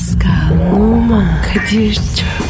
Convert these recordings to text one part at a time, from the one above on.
Pascal, Oman, Kadir çok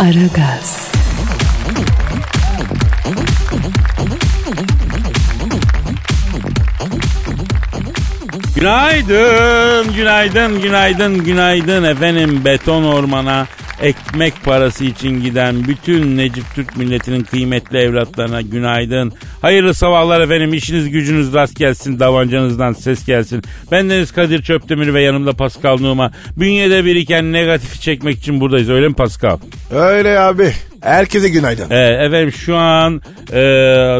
Aragaz, Günaydın, günaydın, günaydın, günaydın efendim. Beton ormana ekmek parası için giden bütün Necip Türk milletinin kıymetli evlatlarına günaydın. Hayırlı sabahlar efendim. İşiniz gücünüz rast gelsin. Davancanızdan ses gelsin. Ben Deniz Kadir Çöptemir ve yanımda Pascal Numa. Bünyede biriken negatifi çekmek için buradayız. Öyle mi Pascal? Öyle abi. Herkese günaydın. Ee, efendim şu an e,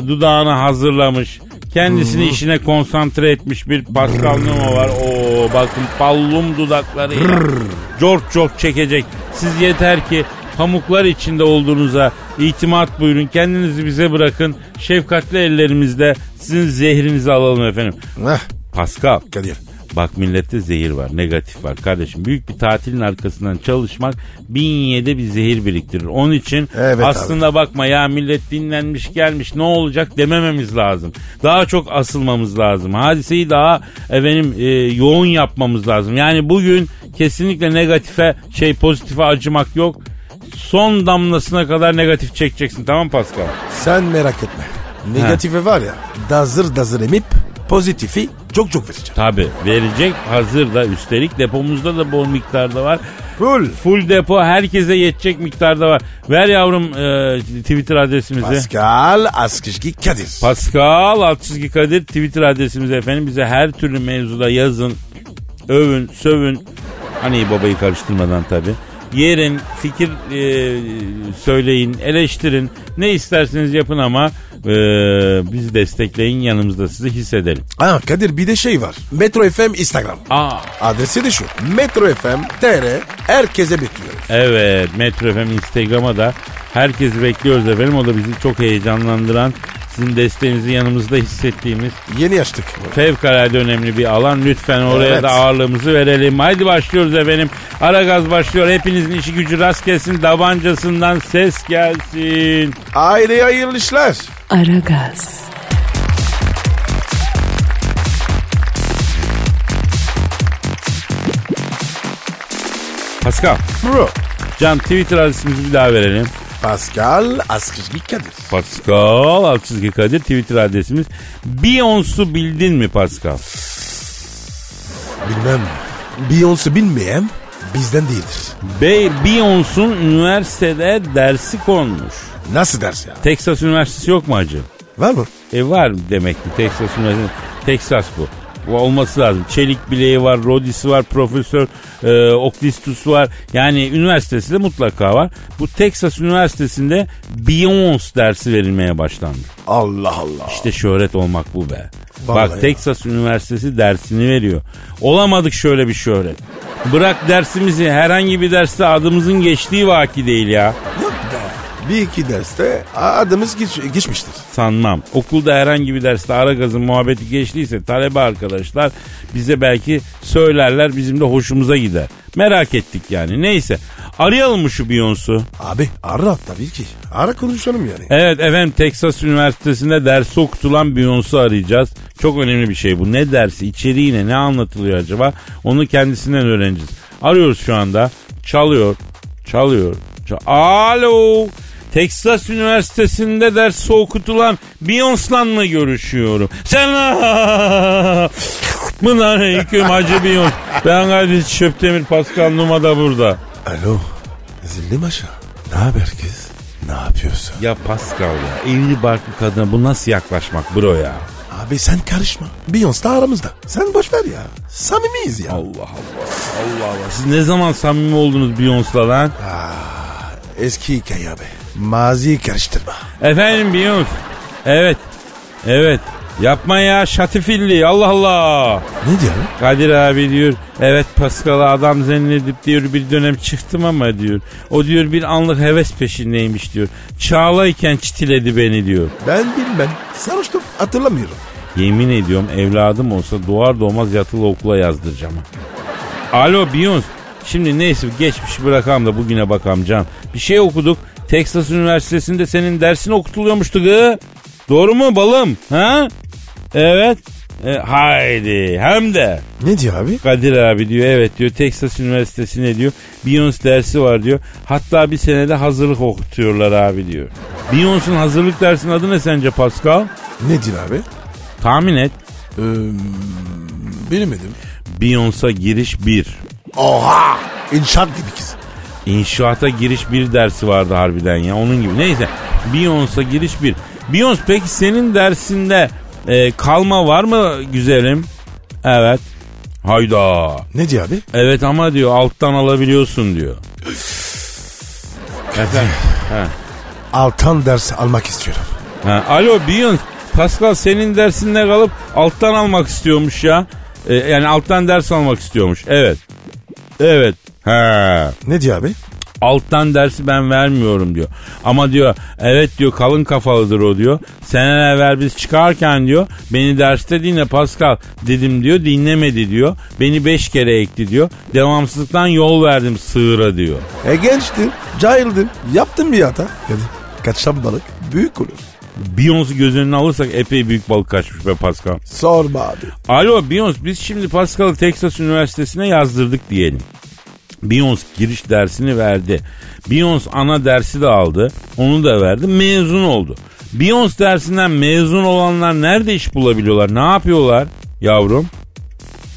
dudağını hazırlamış. Kendisini işine konsantre etmiş bir Pascal Numa var. Oo bakın pallum dudaklarıyla. Cork cork çekecek. Siz yeter ki pamuklar içinde olduğunuza itimat buyurun. Kendinizi bize bırakın. Şefkatli ellerimizde sizin zehrinizi alalım efendim. Heh, Pascal. Kadir. Bak millette zehir var, negatif var kardeşim. Büyük bir tatilin arkasından çalışmak bünyede bir zehir biriktirir. Onun için Evet aslında bakma ya millet dinlenmiş gelmiş ne olacak demememiz lazım. Daha çok asılmamız lazım. Hadiseyi daha efendim e, yoğun yapmamız lazım. Yani bugün kesinlikle negatife şey pozitife acımak yok. Son damlasına kadar negatif çekeceksin tamam Pascal? Sen merak etme. Negatife var ya. Dazır dazır emip pozitifi çok çok vereceğim. Tabi verecek hazır da üstelik depomuzda da bol miktarda var. Full. Full depo herkese yetecek miktarda var. Ver yavrum e, Twitter adresimizi. Pascal Askışki Kadir. Pascal çizgi Kadir Twitter adresimiz efendim. Bize her türlü mevzuda yazın, övün, sövün. Hani babayı karıştırmadan tabi. Yerin, fikir e, söyleyin, eleştirin. Ne isterseniz yapın ama e, bizi destekleyin yanımızda sizi hissedelim. Ha Kadir bir de şey var. Metro FM Instagram. Aa, Adresi de şu. Metro FM TR herkese bekliyoruz. Evet Metro FM Instagram'a da herkesi bekliyoruz efendim. O da bizi çok heyecanlandıran sizin desteğinizi yanımızda hissettiğimiz Yeni açtık. fevkalade önemli bir alan. Lütfen oraya Evet. da ağırlığımızı verelim. Haydi başlıyoruz efendim. Ara gaz başlıyor. Hepinizin işi gücü rast gelsin. Davancasından ses gelsin. Aileye hayırlı işler. Aragaz, Pascal. Bro. Can Twitter adresimizi bir daha verelim. Pascal Askışki Kadir. Pascal alt çizgi Kadir Twitter adresimiz. Beyoncé'u bildin mi Pascal? Bilmem. Beyoncé bilmeyen bizden değildir. Bey Beyoncé'un üniversitede dersi konmuş. Nasıl ders ya? Texas Üniversitesi yok mu acı? Var mı? E var demek ki Texas Üniversitesi. Texas bu. Bu olması lazım. Çelik bileği var, Rodisi var, Profesör e, Oklistus var. Yani üniversitesi de mutlaka var. Bu Texas Üniversitesi'nde Beyoncé dersi verilmeye başlandı. Allah Allah. İşte şöhret olmak bu be. Vallahi Bak ya. Texas Üniversitesi dersini veriyor. Olamadık şöyle bir şöhret. Bırak dersimizi herhangi bir derste adımızın geçtiği vaki değil ya. Be. Bir iki derste adımız geç, geçmiştir. sanmam. Okulda herhangi bir derste ara gazın muhabbeti geçtiyse talebe arkadaşlar bize belki söylerler bizim de hoşumuza gider. Merak ettik yani. Neyse. Arayalım mı şu Beyoncé'u? Abi ara tabii ki. Ara konuşalım yani. Evet efendim Texas Üniversitesi'nde dersi okutulan Beyoncé arayacağız. Çok önemli bir şey bu. Ne dersi, içeriği ne, ne anlatılıyor acaba? Onu kendisinden öğreneceğiz. Arıyoruz şu anda. Çalıyor, çalıyor. çal- Alo. Texas Üniversitesi'nde ders okutulan Beyoncé'la mı görüşüyorum? Selam. Bunlar aleyküm Hacı Beyoncé. Ben Kadir Çöptemir Pascal Numa da burada. Alo. Zilli Maşa. Ne haber kız? Ne yapıyorsun? Ya Pascal ya evli barklı kadına bu nasıl yaklaşmak bro ya? Abi sen karışma. Beyoncé da aramızda. Sen boş ver ya. Samimiyiz ya. Allah Allah. Allah Allah. Siz ne zaman samimi oldunuz Beyoncé'la lan? Eski hikaye abi. Maziyi karıştırma. Efendim Beyoncé. Evet. Evet. Yapma ya şatifilli Allah Allah. Ne diyor? Kadir abi diyor evet Paskal'ı adam zannedip diyor bir dönem çıktım ama diyor. O diyor bir anlık heves peşindeymiş diyor. Çağlayken çitiledi beni diyor. Ben bilmem. Sarhoştum hatırlamıyorum. Yemin ediyorum evladım olsa doğar doğmaz yatılı okula yazdıracağım. ha. Alo Beyoncé. Şimdi neyse geçmiş bırakalım da bugüne bakalım can. Bir şey okuduk. Texas Üniversitesi'nde senin dersin okutuluyormuştu gı. Doğru mu balım? Ha? Evet. E, haydi hem de. Ne diyor abi? Kadir abi diyor evet diyor Texas Üniversitesi'ne diyor Beyoncé dersi var diyor. Hatta bir senede hazırlık okutuyorlar abi diyor. Beyoncé'nun hazırlık dersinin adı ne sence Pascal? Ne diyor abi? Tahmin et. Ee, bilemedim. Beyoncé giriş 1. Oha! İnşaat gibi kız. İnşaata giriş bir dersi vardı harbiden ya onun gibi. Neyse Beyoncé giriş bir. Beyoncé peki senin dersinde e, kalma var mı güzelim? Evet. Hayda. Ne diyor abi? Evet ama diyor alttan alabiliyorsun diyor. Efendim? Altan ders almak istiyorum. Ha. Alo Beyoncé. Pascal senin dersinde kalıp alttan almak istiyormuş ya. E, yani alttan ders almak istiyormuş. Evet. Evet. Ha. Ne diyor abi? Alttan dersi ben vermiyorum diyor. Ama diyor evet diyor kalın kafalıdır o diyor. Seneler evvel biz çıkarken diyor beni derste dinle Pascal dedim diyor dinlemedi diyor. Beni beş kere ekti diyor. Devamsızlıktan yol verdim sığıra diyor. E gençtim, cahildim. Yaptım bir hata. Hadi kaçan balık büyük olur. Beyoncé göz önüne alırsak epey büyük balık kaçmış be Pascal. Sorma abi. Alo Beyoncé biz şimdi Pascal'ı Texas Üniversitesi'ne yazdırdık diyelim. Beyoncé giriş dersini verdi. Beyoncé ana dersi de aldı. Onu da verdi. Mezun oldu. Beyoncé dersinden mezun olanlar nerede iş bulabiliyorlar? Ne yapıyorlar yavrum?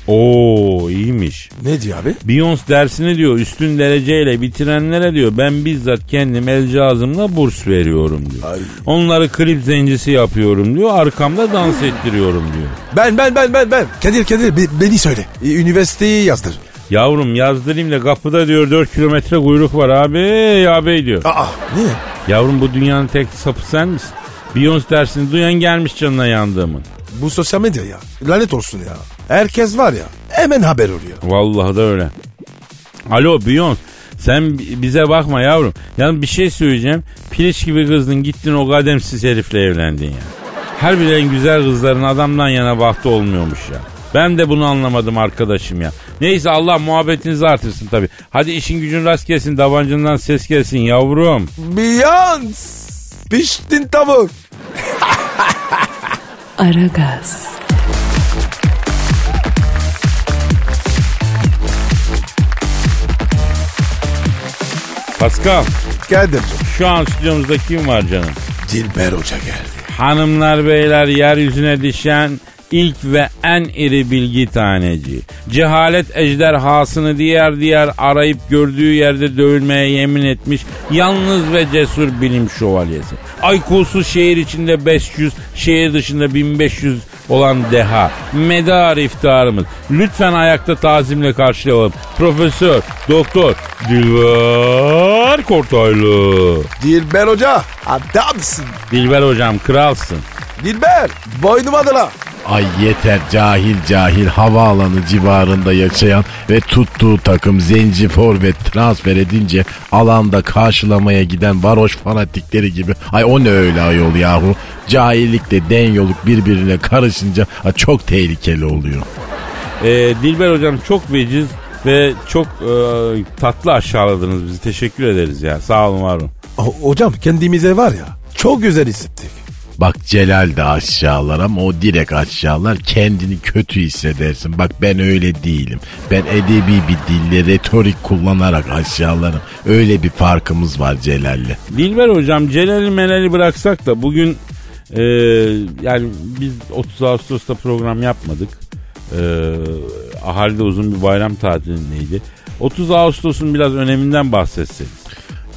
Oo iyiymiş. Ne diyor abi? Beyoncé dersini diyor üstün dereceyle bitirenlere diyor ben bizzat kendim el cihazımla burs veriyorum diyor. Ay. Onları klip zencisi yapıyorum diyor arkamda dans ettiriyorum diyor. Ben ben ben ben ben. Kadir Kadir be- beni söyle. E, üniversiteyi yazdır. Yavrum yazdırayım da kapıda diyor 4 kilometre kuyruk var abi abi diyor. Aa niye? Yavrum bu dünyanın tek sapı sen misin? Beyoncé dersini duyan gelmiş canına yandığımın. Bu sosyal medya ya. Lanet olsun ya. Herkes var ya. Hemen haber oluyor. Vallahi da öyle. Alo Beyoncé sen bi- bize bakma yavrum. Yalnız bir şey söyleyeceğim. Piliç gibi kızdın gittin o kademsiz herifle evlendin ya. Harbiden güzel kızların adamdan yana bahtı olmuyormuş ya. Ben de bunu anlamadım arkadaşım ya. Neyse Allah muhabbetinizi artırsın tabii. Hadi işin gücün rast gelsin, davancından ses gelsin yavrum. Beyoncé. Piştin tavuk. Aragaz, Pascal, Kadir'cim. şu an stüdyomuzda kim var canım? Dilber Hoca geldi. Hanımlar beyler yeryüzüne düşen ilk ve en iri bilgi taneci. Cehalet ejderhasını diğer diğer arayıp gördüğü yerde dövülmeye yemin etmiş yalnız ve cesur bilim şövalyesi. IQ'su şehir içinde 500, şehir dışında 1500 olan deha. Medar iftarımız. Lütfen ayakta tazimle karşılayalım. Profesör, doktor, Dilber Kortaylı. Dilber Hoca adamsın. Dilber hocam kralsın. Dilber boynuma la. Ay yeter cahil cahil havaalanı civarında yaşayan ve tuttuğu takım zenci forvet transfer edince alanda karşılamaya giden varoş fanatikleri gibi. Ay o ne öyle ayol yahu. Cahillikle den yoluk birbirine karışınca çok tehlikeli oluyor. Ee, Dilber hocam çok veciz ve çok e, tatlı aşağıladınız bizi. Teşekkür ederiz ya. Sağ olun var olun. O- hocam kendimize var ya çok güzel hissettik. Bak Celal de aşağılar ama o direkt aşağılar kendini kötü hissedersin. Bak ben öyle değilim. Ben edebi bir dille retorik kullanarak aşağılarım. Öyle bir farkımız var Celal'le. Dilber hocam Celal'i Melal'i bıraksak da bugün e, yani biz 30 Ağustos'ta program yapmadık. E, ahalide uzun bir bayram tatilindeydi. 30 Ağustos'un biraz öneminden bahsetseniz.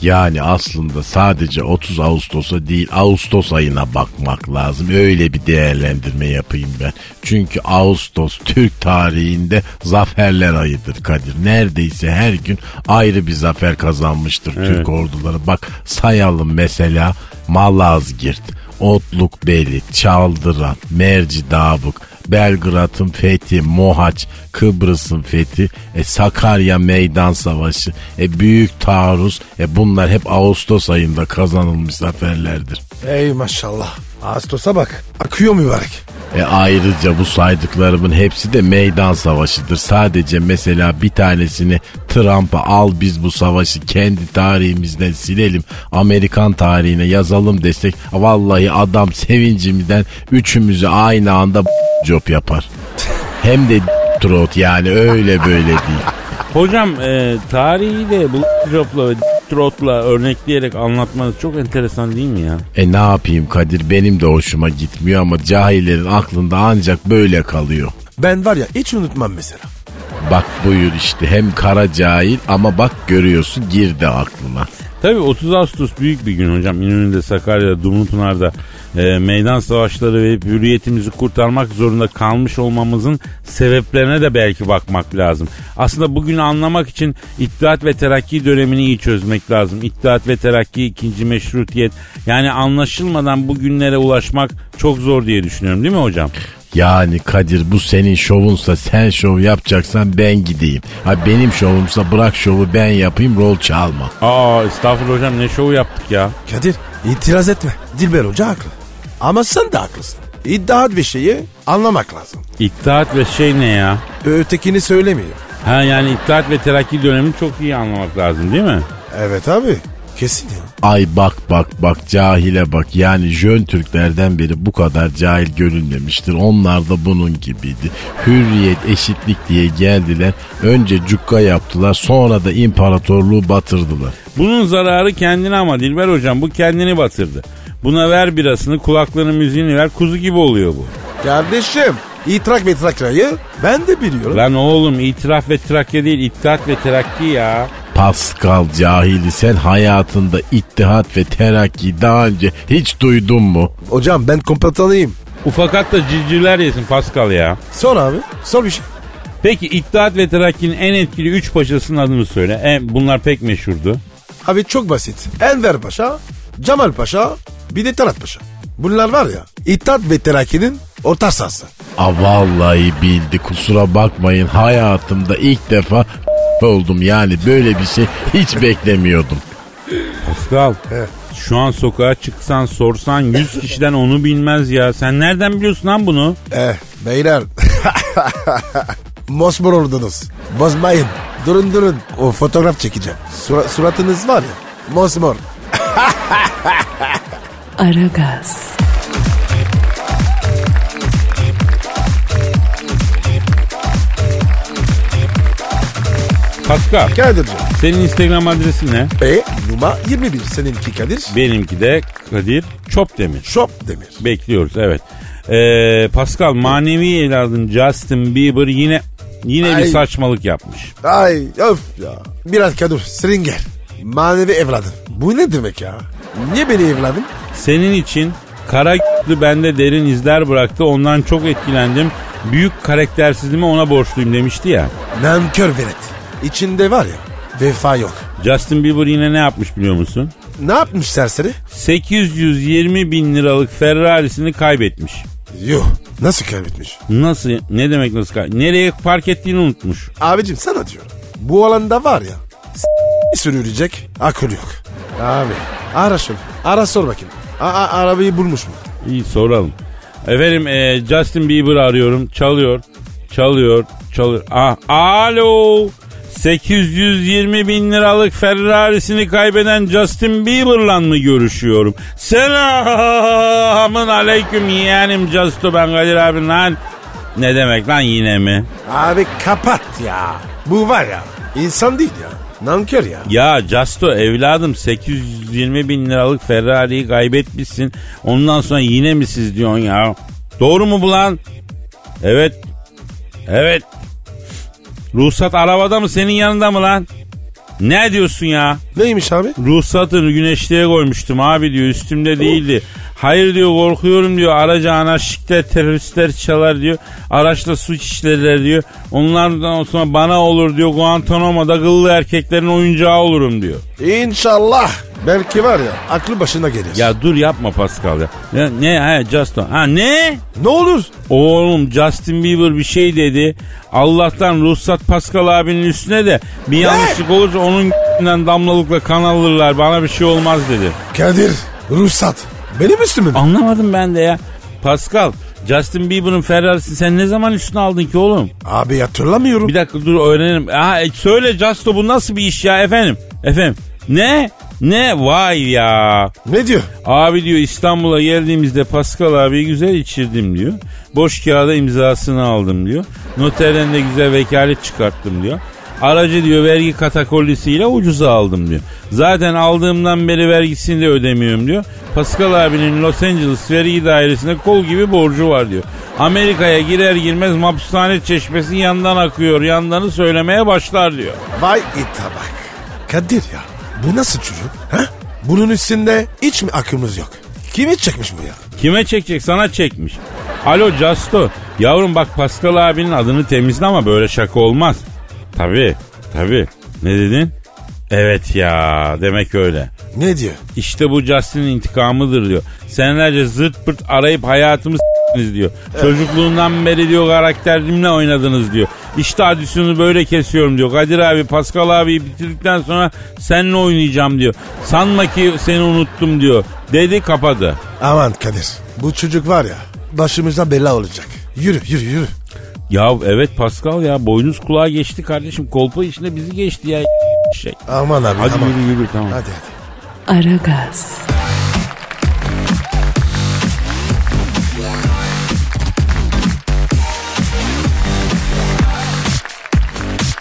Yani aslında sadece 30 Ağustos'a değil Ağustos ayına bakmak lazım. Öyle bir değerlendirme yapayım ben. Çünkü Ağustos Türk tarihinde zaferler ayıdır Kadir. Neredeyse her gün ayrı bir zafer kazanmıştır Türk orduları. Bak sayalım mesela Malazgirt, Otluk Beli, Çaldıran, Merci Dabık, Belgrad'ın fethi, Mohaç, Kıbrıs'ın fethi, e, Sakarya Meydan Savaşı, e, Büyük Taarruz, e, bunlar hep Ağustos ayında kazanılmış zaferlerdir. Ey maşallah. Ağustos'a bak. Akıyor mübarek. E ayrıca bu saydıklarımın hepsi de meydan savaşıdır. Sadece mesela bir tanesini Trump'a al biz bu savaşı kendi tarihimizden silelim. Amerikan tarihine yazalım desek vallahi adam sevincimizden üçümüzü aynı anda job yapar. Hem de trot yani öyle böyle değil. Hocam e, tarihi de bu dropla ve trotla örnekleyerek anlatmanız çok enteresan değil mi ya? E ne yapayım Kadir benim de hoşuma gitmiyor ama cahillerin aklında ancak böyle kalıyor. Ben var ya hiç unutmam mesela. Bak buyur işte hem kara cahil ama bak görüyorsun girdi aklına. Tabii 30 Ağustos büyük bir gün hocam. İnönü'nde, Sakarya'da, Dumlupınar'da e, meydan savaşları verip hürriyetimizi kurtarmak zorunda kalmış olmamızın sebeplerine de belki bakmak lazım. Aslında bugünü anlamak için İttihat ve Terakki dönemini iyi çözmek lazım. İttihat ve Terakki, ikinci meşrutiyet. Yani anlaşılmadan bugünlere ulaşmak çok zor diye düşünüyorum değil mi hocam? Yani Kadir bu senin şovunsa sen şov yapacaksan ben gideyim. Ha benim şovumsa bırak şovu ben yapayım rol çalma. Aa estağfurullah hocam ne şovu yaptık ya. Kadir itiraz etme. Dilber Hoca haklı. Ama sen de haklısın. İddia bir şeyi anlamak lazım. İttihat ve şey ne ya? Ötekini söylemiyor. Ha yani İttihat ve Terakki dönemini çok iyi anlamak lazım değil mi? Evet abi. Kesin ya. Ay bak bak bak cahile bak yani Jön Türklerden beri bu kadar cahil görünmemiştir. Onlar da bunun gibiydi. Hürriyet eşitlik diye geldiler. Önce cukka yaptılar sonra da imparatorluğu batırdılar. Bunun zararı kendine ama Dilber hocam bu kendini batırdı. Buna ver birasını kulaklarının müziğini ver kuzu gibi oluyor bu. Kardeşim İtrak ve Trakya'yı ben de biliyorum. Lan oğlum itiraf ve Trakya değil İttihat ve Terakki ya. Pascal cahili sen hayatında ittihat ve terakki daha önce hiç duydun mu? Hocam ben kompetanıyım. Ufakat da civcivler yesin Pascal ya. Sor abi. Sor bir şey. Peki İttihat ve Terakki'nin en etkili 3 paşasının adını söyle. E, bunlar pek meşhurdu. Abi çok basit. Enver Paşa, Cemal Paşa, bir de Talat Paşa. Bunlar var ya İttihat ve Terakki'nin orta sahası. A vallahi bildi kusura bakmayın hayatımda ilk defa oldum yani böyle bir şey hiç beklemiyordum. Pascal. Şu an sokağa çıksan sorsan 100 kişiden onu bilmez ya. Sen nereden biliyorsun lan bunu? Eh beyler. Mosmor oldunuz. Bozmayın. Durun durun. O fotoğraf çekeceğim. Sura- suratınız var ya. Mosmor. Aragaz, Pascal. Kadir'cim. Senin Instagram adresin ne? E numara 21 seninki Kadir. Benimki de Kadir Çopdemir. Shop Demir. Bekliyoruz evet. Ee, Pascal manevi evladın Justin Bieber yine yine bir Ay. saçmalık yapmış. Ay öf ya. Biraz Kadir Stringer. Manevi evladım. Bu ne demek ya? Niye beni evladım? Senin için kara bende derin izler bıraktı. Ondan çok etkilendim. Büyük karaktersizliğime ona borçluyum demişti ya. Nankör veret. İçinde var ya vefa yok. Justin Bieber yine ne yapmış biliyor musun? Ne yapmış serseri? 820 bin liralık Ferrari'sini kaybetmiş. Yuh nasıl kaybetmiş? Nasıl? Ne demek nasıl? kay- Nereye park ettiğini unutmuş. Abicim sana diyorum. Bu alanda var ya s- sürülecek akıl yok. Abi ara şunu. Ara sor bakayım. A- a- arabayı bulmuş mu? İyi soralım. Efendim e, Justin Bieber arıyorum. Çalıyor. Çalıyor. Çalıyor. Ah, alo. 820 bin liralık Ferrari'sini kaybeden Justin Bieber'la mı görüşüyorum? Selamın aleyküm yeğenim Justo ben Kadir abi lan. Ne demek lan yine mi? Abi kapat ya. Bu var ya insan değil ya. Nankör ya. Ya Justo evladım 820 bin liralık Ferrari'yi kaybetmişsin. Ondan sonra yine mi siz diyorsun ya? Doğru mu bu lan? Evet. Evet. Ruhsat arabada mı senin yanında mı lan? Ne diyorsun ya? Neymiş abi? Ruhsatını güneşliğe koymuştum abi diyor üstümde değildi. Hayır diyor korkuyorum diyor aracı anarşikler teröristler çalar diyor. Araçla suç işlerler diyor. Onlardan sonra bana olur diyor Guantanamo'da kıllı erkeklerin oyuncağı olurum diyor. İnşallah Belki var ya aklı başına gelir. Ya dur yapma Pascal ya. Ne, ne ha Justin. Ha ne? Ne olur? Oğlum Justin Bieber bir şey dedi. Allah'tan ruhsat Pascal abinin üstüne de bir yanlışlık olursa onun damlalıkla kan alırlar. Bana bir şey olmaz dedi. Kadir ruhsat. Benim üstüme mi? Anlamadım ben de ya. Pascal Justin Bieber'ın Ferrari'sini sen ne zaman üstüne aldın ki oğlum? Abi hatırlamıyorum. Bir dakika dur öğrenelim. Ha, e, söyle Justo bu nasıl bir iş ya efendim? Efendim ne? Ne? Vay ya. Ne diyor? Abi diyor İstanbul'a geldiğimizde Pascal abi güzel içirdim diyor. Boş kağıda imzasını aldım diyor. Noterden de güzel vekalet çıkarttım diyor. Aracı diyor vergi katakollisiyle ucuza aldım diyor. Zaten aldığımdan beri vergisini de ödemiyorum diyor. Pascal abinin Los Angeles vergi dairesinde kol gibi borcu var diyor. Amerika'ya girer girmez mahpushane çeşmesi yandan akıyor. Yandanı söylemeye başlar diyor. Vay ita bak. Kadir ya bu nasıl çocuk? Ha? Bunun üstünde hiç mi aklımız yok? Kimi çekmiş bu ya? Kime çekecek? Sana çekmiş. Alo Justo. Yavrum bak Pascal abinin adını temizle ama böyle şaka olmaz. Tabii tabii. Ne dedin? Evet ya demek öyle. Ne diyor? İşte bu Justin'in intikamıdır diyor. Senelerce zırt pırt arayıp hayatımı s**tiniz diyor. Çocukluğundan beri diyor karakterimle oynadınız diyor. İşte adisyonu böyle kesiyorum diyor. Kadir abi Pascal abi bitirdikten sonra seninle oynayacağım diyor. Sanma ki seni unuttum diyor. Dedi kapadı. Aman Kadir bu çocuk var ya başımıza bela olacak. Yürü yürü yürü. Ya evet Pascal ya boynuz kulağa geçti kardeşim. Kolpa içinde bizi geçti ya şey. Aman abi Hadi aman. yürü yürü tamam. Hadi hadi. Aragaz,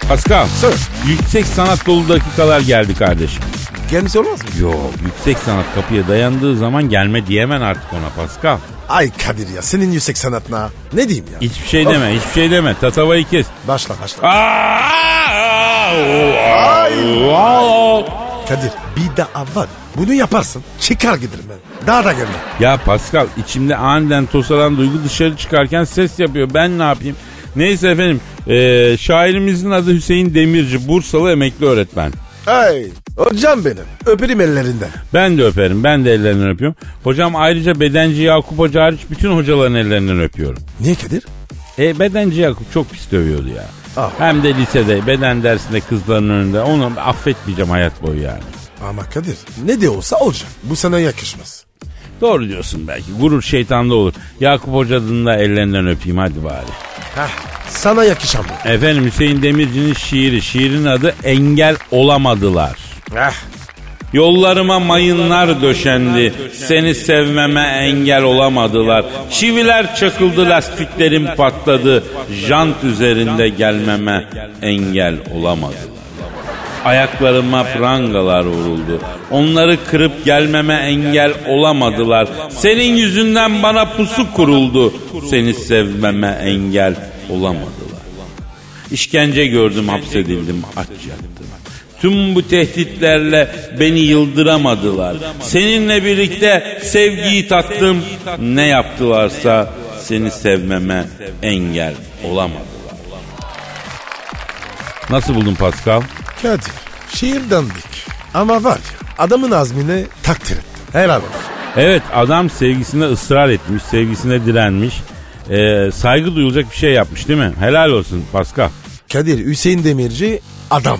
Pascal. Sir. Yüksek sanat dolu dakikalar geldi kardeşim. Gelmiş olmaz mı? Yok yüksek sanat kapıya dayandığı zaman gelme diyemen artık ona Pascal. Ay Kadir ya senin yüksek sanatına ne diyeyim ya? Hiçbir şey deme hiçbir şey deme. Tatavayı kes. Başla başla. Kadir bir daha var. Bunu yaparsın çıkar giderim ben. Daha da gelme. Ya Pascal içimde aniden tosaran duygu dışarı çıkarken ses yapıyor. Ben ne yapayım? Neyse efendim eee, şairimizin adı Hüseyin Demirci. Bursalı emekli öğretmen. Ay hocam benim öperim ellerinden. Ben de öperim. Ben de ellerinden öpüyorum. Hocam ayrıca bedenci Yakup Hoca hariç bütün hocaların ellerinden öpüyorum. Niye Kadir? E bedenci Yakup çok pis dövüyordu ya. Ah. Hem de lisede beden dersinde kızların önünde. Onu affetmeyeceğim hayat boyu yani. Ama Kadir ne de olsa olacak. Bu sana yakışmaz. Doğru diyorsun belki. Gurur şeytanda olur. Yakup Hoca'nın da ellerinden öpeyim hadi bari. Heh, sana yakışan bu. Efendim Hüseyin Demirci'nin şiiri. Şiirin adı Engel Olamadılar. Heh, Yollarıma mayınlar döşendi. Seni sevmeme engel olamadılar. Çiviler çakıldı lastiklerim patladı. Jant üzerinde gelmeme engel olamadılar. Ayaklarıma prangalar vuruldu. Onları kırıp gelmeme engel olamadılar. Senin yüzünden bana pusu kuruldu. Seni sevmeme engel olamadılar. İşkence gördüm hapsedildim aç yattım. Tüm bu tehditlerle beni yıldıramadılar. Seninle birlikte sevgiyi tattım. Ne yaptılarsa seni sevmeme engel olamadılar. Nasıl buldun Pascal? Kadir şiir dandik. Ama var ya adamın azmine takdir ettim. Helal olsun. Evet adam sevgisine ısrar etmiş, sevgisine direnmiş. Ee, saygı duyulacak bir şey yapmış değil mi? Helal olsun Pascal. Kadir Hüseyin Demirci adam.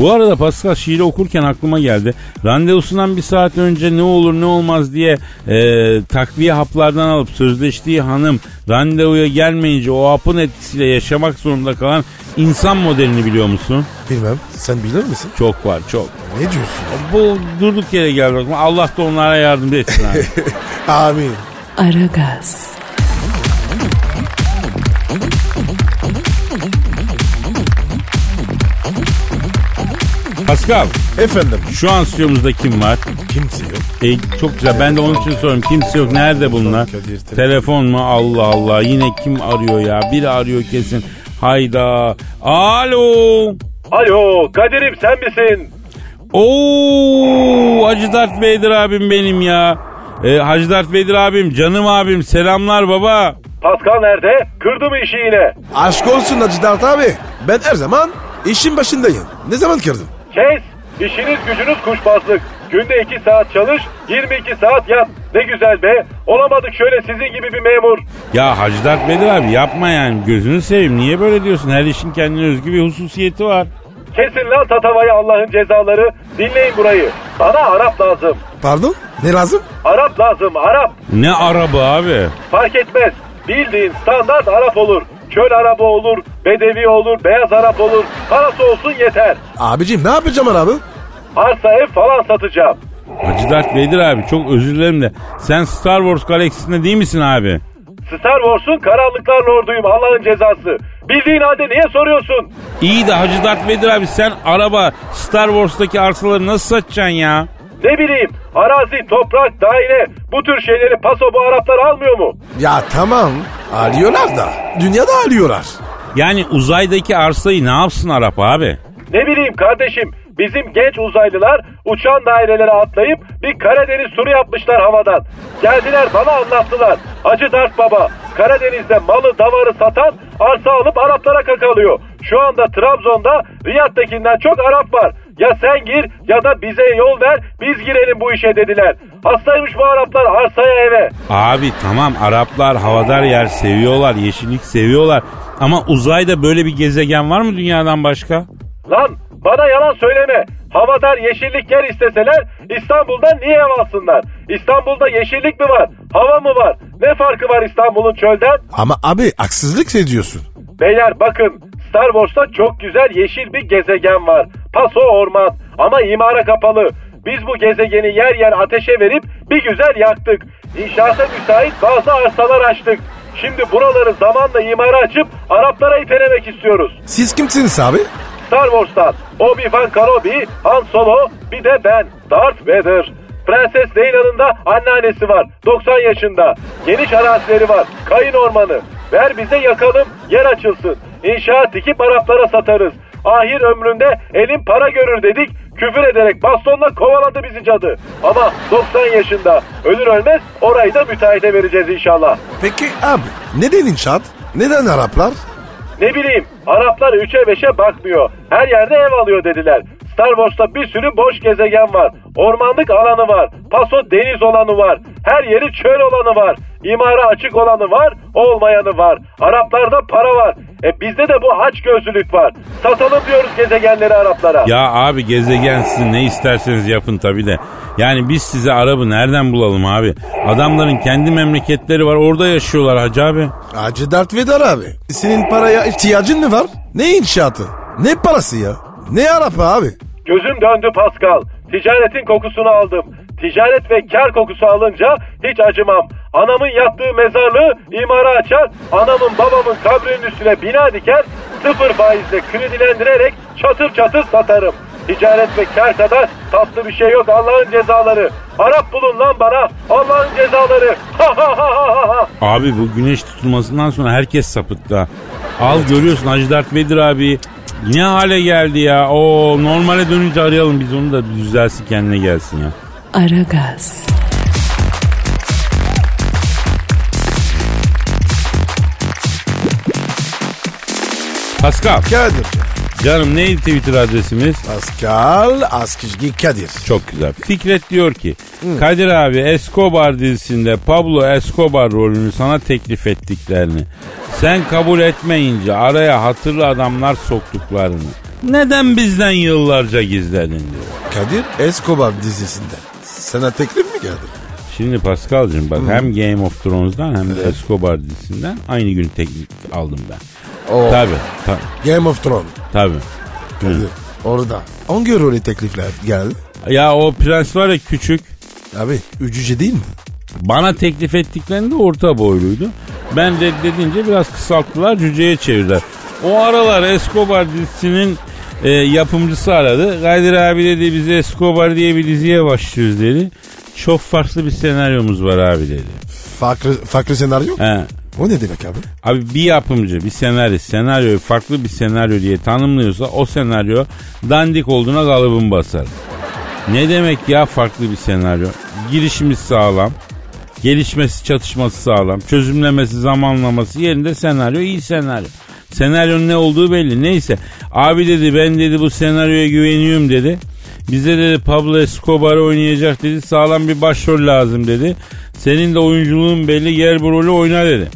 Bu arada Pascal şiiri okurken aklıma geldi. Randevusundan bir saat önce ne olur ne olmaz diye e, takviye haplardan alıp sözleştiği hanım randevuya gelmeyince o hapın etkisiyle yaşamak zorunda kalan insan modelini biliyor musun? Bilmem sen bilir misin? Çok var çok. Ne diyorsun? Bu durduk yere geldi. Allah da onlara yardım etsin abi. Amin. Aragaz, Pascal Efendim şu an stüdyomuzda kim var? kimse yok. E, çok güzel ben de onun için soruyorum. Kimse yok. Nerede bunlar? Kadir, telefon. Mu? Allah Allah. Yine kim arıyor ya? Biri arıyor kesin. Hayda. Alo. Alo Kadir'im sen misin? Oo, Hacı Dert Vader abim benim ya. E, Hacı Dert Vader abim, canım abim. Selamlar baba. Pascal nerede? Kırdı mı işi yine? Aşk olsun Hacı Dert abi. Ben her zaman işin başındayım. Ne zaman kırdım? Kes! İşiniz gücünüz kuşbazlık. Günde 2 saat çalış, 22 saat yat. Ne güzel be. Olamadık şöyle sizin gibi bir memur. Ya Hacı Dert Vedir abi yapma yani gözünü seveyim. Niye böyle diyorsun? Her işin kendine özgü bir hususiyeti var. Kesin lan tatavayı Allah'ın cezaları. Dinleyin burayı. Bana Arap lazım. Pardon? Ne lazım? Arap lazım, Arap. Ne araba abi? Fark etmez. Bildiğin standart Arap olur. Çöl araba olur, bedevi olur, beyaz Arap olur. Parası olsun yeter. Abicim ne yapacağım abi? Arsa ev falan satacağım. Hacı Dert Vedir abi çok özür dilerim de sen Star Wars galaksisinde değil misin abi? Star Wars'un karanlıklar lorduyum Allah'ın cezası. Bildiğin halde niye soruyorsun? İyi de Hacı Dert Vedir abi sen araba Star Wars'taki arsaları nasıl satacaksın ya? Ne bileyim arazi, toprak, daire bu tür şeyleri paso bu Araplar almıyor mu? Ya tamam. Alıyorlar da. Dünyada alıyorlar. Yani uzaydaki arsayı ne yapsın Arap abi? Ne bileyim kardeşim bizim genç uzaylılar uçan dairelere atlayıp bir Karadeniz turu yapmışlar havadan. Geldiler bana anlattılar. Hacı Dert Baba Karadeniz'de malı davarı satan arsa alıp Araplara kakalıyor. Şu anda Trabzon'da Riyad'dakinden çok Arap var. Ya sen gir ya da bize yol ver biz girelim bu işe dediler. Hastaymış bu Araplar arsaya eve. Abi tamam Araplar havadar yer seviyorlar, yeşillik seviyorlar. Ama uzayda böyle bir gezegen var mı dünyadan başka? Lan bana yalan söyleme. Havadar yeşillik yer isteseler İstanbul'dan niye ev alsınlar? İstanbul'da yeşillik mi var? Hava mı var? Ne farkı var İstanbul'un çölden? Ama abi haksızlık ediyorsun. Beyler bakın Star Wars'ta çok güzel yeşil bir gezegen var. Paso orman ama imara kapalı. Biz bu gezegeni yer yer ateşe verip bir güzel yaktık. İnşaata müsait bazı arsalar açtık. Şimdi buraları zamanla imara açıp Araplara itelemek istiyoruz. Siz kimsiniz abi? Star Wars'tan Obi-Wan Kenobi, Han Solo bir de ben Darth Vader. Prenses Leyla'nın da anneannesi var 90 yaşında. Geniş arazileri var kayın ormanı. Ver bize yakalım yer açılsın. İnşaat dikip Araplara satarız. Ahir ömründe elin para görür dedik. Küfür ederek bastonla kovaladı bizi cadı. Ama 90 yaşında ölür ölmez orayı da müteahhite vereceğiz inşallah. Peki abi neden inşaat? Neden Araplar? Ne bileyim Araplar 3'e 5'e bakmıyor. Her yerde ev alıyor dediler. Star Wars'ta bir sürü boş gezegen var. Ormanlık alanı var. Paso deniz olanı var. Her yeri çöl olanı var. İmara açık olanı var, olmayanı var. Araplarda para var. E bizde de bu aç gözlülük var. Satalım diyoruz gezegenleri Araplara. Ya abi gezegen sizin ne isterseniz yapın tabi de. Yani biz size Arap'ı nereden bulalım abi? Adamların kendi memleketleri var orada yaşıyorlar hacı abi. Hacı Dert Vedar abi. Senin paraya ihtiyacın mı var? Ne inşaatı? Ne parası ya? Ne Arap abi? Gözüm döndü Pascal. Ticaretin kokusunu aldım. Ticaret ve kar kokusu alınca hiç acımam. Anamın yattığı mezarlığı imara açar, anamın babamın kabrinin üstüne bina diker, sıfır faizle kredilendirerek çatır çatır satarım. Ticaret ve kar kadar tatlı bir şey yok Allah'ın cezaları. Arap bulun lan bana Allah'ın cezaları. Abi bu güneş tutulmasından sonra herkes sapıttı. Al görüyorsun Hacı Dert Vedir abi. Ne hale geldi ya. O normale dönünce arayalım biz onu da düzelsin kendine gelsin ya. Aragaz, Pascal. Kadir. Canım neydi Twitter adresimiz? Pascal Askizgi Kadir. Çok güzel. Fikret diyor ki Kadir abi Escobar dizisinde Pablo Escobar rolünü sana teklif ettiklerini sen kabul etmeyince araya hatırlı adamlar soktuklarını neden bizden yıllarca gizledin diyor. Kadir Escobar dizisinde. Sana teklif mi geldi? Şimdi Pascal'cığım bak hem Game of Thrones'dan hem de Escobar dizisinden aynı gün teklif aldım ben. O Tabi ta, Game of Thrones. tabi. Kadir. Orada. Hangi rolü teklifler geldi? Ya o prens var ya küçük Abi üçüncü değil mi? Bana teklif ettiklerinde orta boyluydu. Ben reddedince biraz kısalttılar cüceye çevirdiler. O aralar Escobar dizisinin e, yapımcısı aradı. Kadir abi dedi biz Escobar diye bir diziye başlıyoruz dedi. Çok farklı bir senaryomuz var abi dedi. Farklı, farklı senaryo? He. O ne demek abi? Abi bir yapımcı bir senarist senaryoyu farklı bir senaryo diye tanımlıyorsa o senaryo dandik olduğuna kalıbın basar. Ne demek ya farklı bir senaryo? Girişimiz sağlam. Gelişmesi çatışması sağlam. Çözümlemesi zamanlaması yerinde senaryo iyi senaryo. Senaryonun ne olduğu belli. Neyse abi dedi ben dedi bu senaryoya güveniyorum dedi. Bize dedi Pablo Escobar oynayacak dedi. Sağlam bir başrol lazım dedi. Senin de oyunculuğun belli gel bu rolü oyna dedi.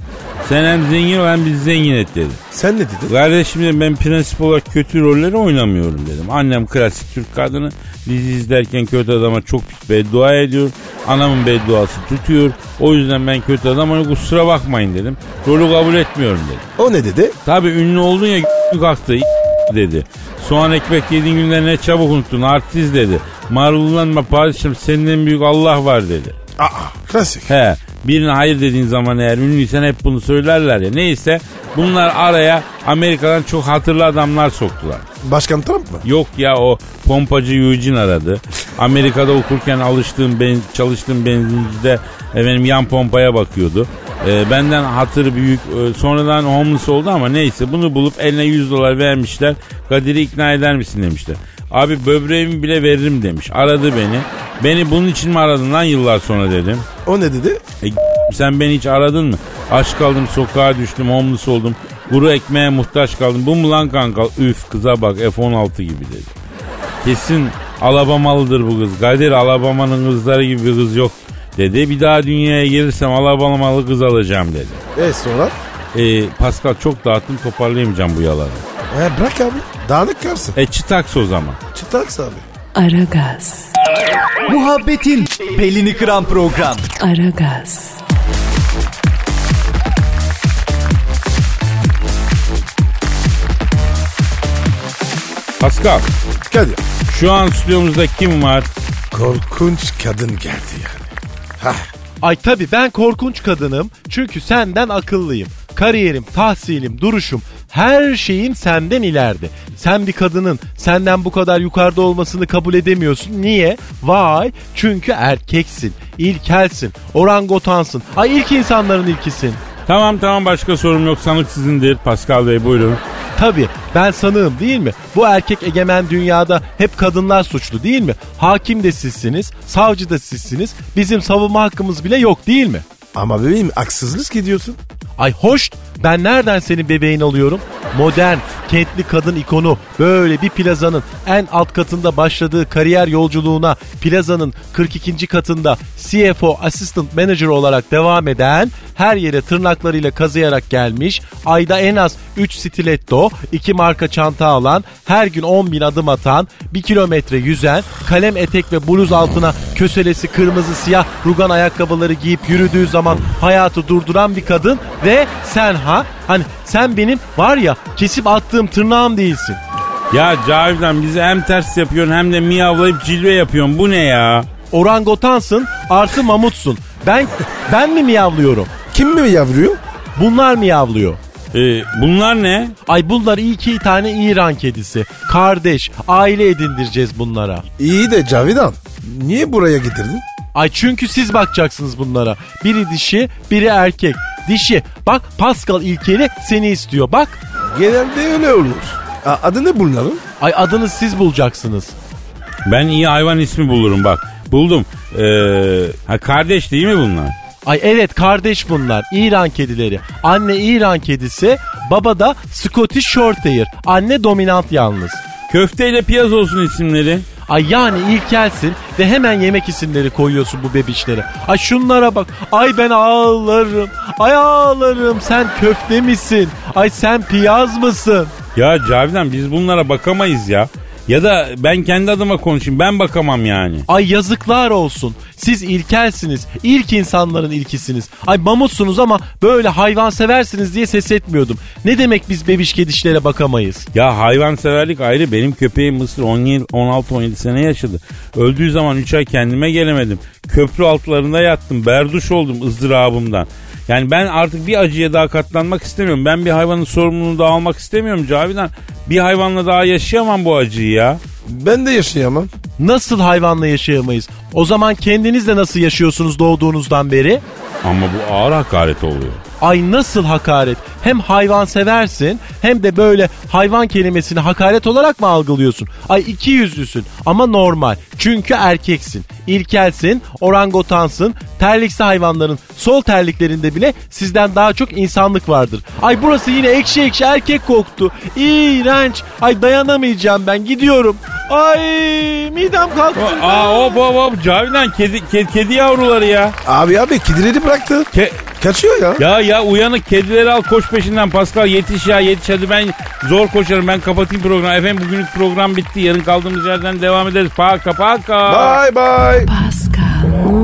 Sen hem zengin ol hem bizi zengin et dedi. Sen ne dedin? Kardeşim dedim ben prensip olarak kötü rolleri oynamıyorum dedim. Annem klasik Türk kadını. Dizi izlerken kötü adama çok beddua ediyor. Anamın bedduası tutuyor. O yüzden ben kötü adam onu kusura bakmayın dedim. Rolü kabul etmiyorum dedim. O ne dedi? Tabi ünlü oldun ya kalktı dedi. Soğan ekmek yediğin günler ne çabuk unuttun artist dedi. Marullanma padişahım senden büyük Allah var dedi. Aa klasik. He birine hayır dediğin zaman eğer ünlüysen hep bunu söylerler ya. Neyse bunlar araya Amerika'dan çok hatırlı adamlar soktular. Başkan Trump mı? Yok ya o pompacı Eugene aradı. Amerika'da okurken alıştığım ben, çalıştığım benzincide efendim yan pompaya bakıyordu. Ee, benden hatır büyük. Ee, sonradan homeless oldu ama neyse bunu bulup eline 100 dolar vermişler. Kadir'i ikna eder misin demişler. Abi böbreğimi bile veririm demiş. Aradı beni. Beni bunun için mi aradın lan yıllar sonra dedim. O ne dedi? E, sen beni hiç aradın mı? Aç kaldım sokağa düştüm homeless oldum. Kuru ekmeğe muhtaç kaldım. Bu mu lan kanka? Üf kıza bak F-16 gibi dedi. Kesin Alabamalıdır bu kız. Kadir Alabama'nın kızları gibi bir kız yok dedi. Bir daha dünyaya gelirsem Alabamalı kız alacağım dedi. E sonra? E, Pascal çok dağıttım toparlayamayacağım bu yalanı. E bırak abi. Dağınık kalsın. E çıtaks o zaman. Çıtaks abi. Aragaz, Muhabbetin belini kıran program. Aragaz, Pascal Kadir. şu an stüdyomuzda kim var? Korkunç kadın geldi yani. Hah. Ay tabii ben korkunç kadınım çünkü senden akıllıyım. Kariyerim, tahsilim, duruşum her şeyim senden ileride. Sen bir kadının senden bu kadar yukarıda olmasını kabul edemiyorsun. Niye? Vay çünkü erkeksin, ilkelsin, orangotansın. Ay ilk insanların ilkisin. Tamam tamam başka sorum yok sanık sizindir Pascal Bey buyurun. Tabii ben sanığım değil mi? Bu erkek egemen dünyada hep kadınlar suçlu değil mi? Hakim de sizsiniz, savcı da sizsiniz. Bizim savunma hakkımız bile yok değil mi? Ama bebeğim haksızlık gidiyorsun. Ay hoş ben nereden senin bebeğin alıyorum? Modern, kentli kadın ikonu böyle bir plazanın en alt katında başladığı kariyer yolculuğuna plazanın 42. katında CFO Assistant Manager olarak devam eden her yere tırnaklarıyla kazıyarak gelmiş ayda en az 3 stiletto, 2 marka çanta alan, her gün 10 bin adım atan, 1 kilometre yüzen, kalem etek ve bluz altına köselesi kırmızı siyah rugan ayakkabıları giyip yürüdüğü zaman hayatı durduran bir kadın ve sen ha hani sen benim var ya kesip attığım tırnağım değilsin. Ya Cavidan bizi hem ters yapıyorsun hem de miyavlayıp cilve yapıyorsun bu ne ya? Orangotansın artı mamutsun. Ben ben mi miyavlıyorum? Kim mi yavruyor? Bunlar miyavlıyor. Ee, bunlar ne? Ay bunlar iki tane İran kedisi. Kardeş, aile edindireceğiz bunlara. İyi de Cavidan. Niye buraya getirdin? Ay çünkü siz bakacaksınız bunlara. Biri dişi, biri erkek. Dişi. Bak Pascal ilkeli seni istiyor. Bak. Genelde öyle olur. A- adı ne bunların? Ay adını siz bulacaksınız. Ben iyi hayvan ismi bulurum bak. Buldum. Ee, ha kardeş değil mi bunlar? Ay evet kardeş bunlar. İran kedileri. Anne İran kedisi, baba da Scottish Shorthair. Anne dominant yalnız. Köfteyle piyaz olsun isimleri. Ay yani ilkelsin ve hemen yemek isimleri koyuyorsun bu bebişlere. Ay şunlara bak. Ay ben ağlarım. Ay ağlarım. Sen köfte misin? Ay sen piyaz mısın? Ya Cavidan biz bunlara bakamayız ya. Ya da ben kendi adıma konuşayım ben bakamam yani. Ay yazıklar olsun. Siz ilkelsiniz. İlk insanların ilkisiniz. Ay mamutsunuz ama böyle hayvan seversiniz diye ses etmiyordum. Ne demek biz bebiş kedişlere bakamayız? Ya hayvanseverlik ayrı. Benim köpeğim Mısır 16-17 sene yaşadı. Öldüğü zaman 3 ay kendime gelemedim. Köprü altlarında yattım. Berduş oldum ızdırabımdan. Yani ben artık bir acıya daha katlanmak istemiyorum. Ben bir hayvanın sorumluluğunu da almak istemiyorum Cavidan. Bir hayvanla daha yaşayamam bu acıyı ya. Ben de yaşayamam. Nasıl hayvanla yaşayamayız? O zaman kendiniz de nasıl yaşıyorsunuz doğduğunuzdan beri? Ama bu ağır hakaret oluyor. Ay nasıl hakaret? Hem hayvan seversin hem de böyle hayvan kelimesini hakaret olarak mı algılıyorsun? Ay iki yüzlüsün ama normal. Çünkü erkeksin. İlkelsin, orangotansın, terliksi hayvanların sol terliklerinde bile sizden daha çok insanlık vardır. Ay burası yine ekşi ekşi erkek koktu. İğrenç. Ay dayanamayacağım ben gidiyorum. Ay midem kalktı. Aa hop hop hop Cavidan kedi, kedi, kedi yavruları ya. Abi abi kedileri bıraktı. Ke- Kaçıyor ya. ya ya uyanık kedileri al koş peşinden Pascal yetiş ya yetiş hadi ben zor koşarım ben kapatayım programı. Efendim bugünlük program bitti yarın kaldığımız yerden devam ederiz. Paka paka. Bye bye. Pascal,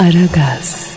Aragaz.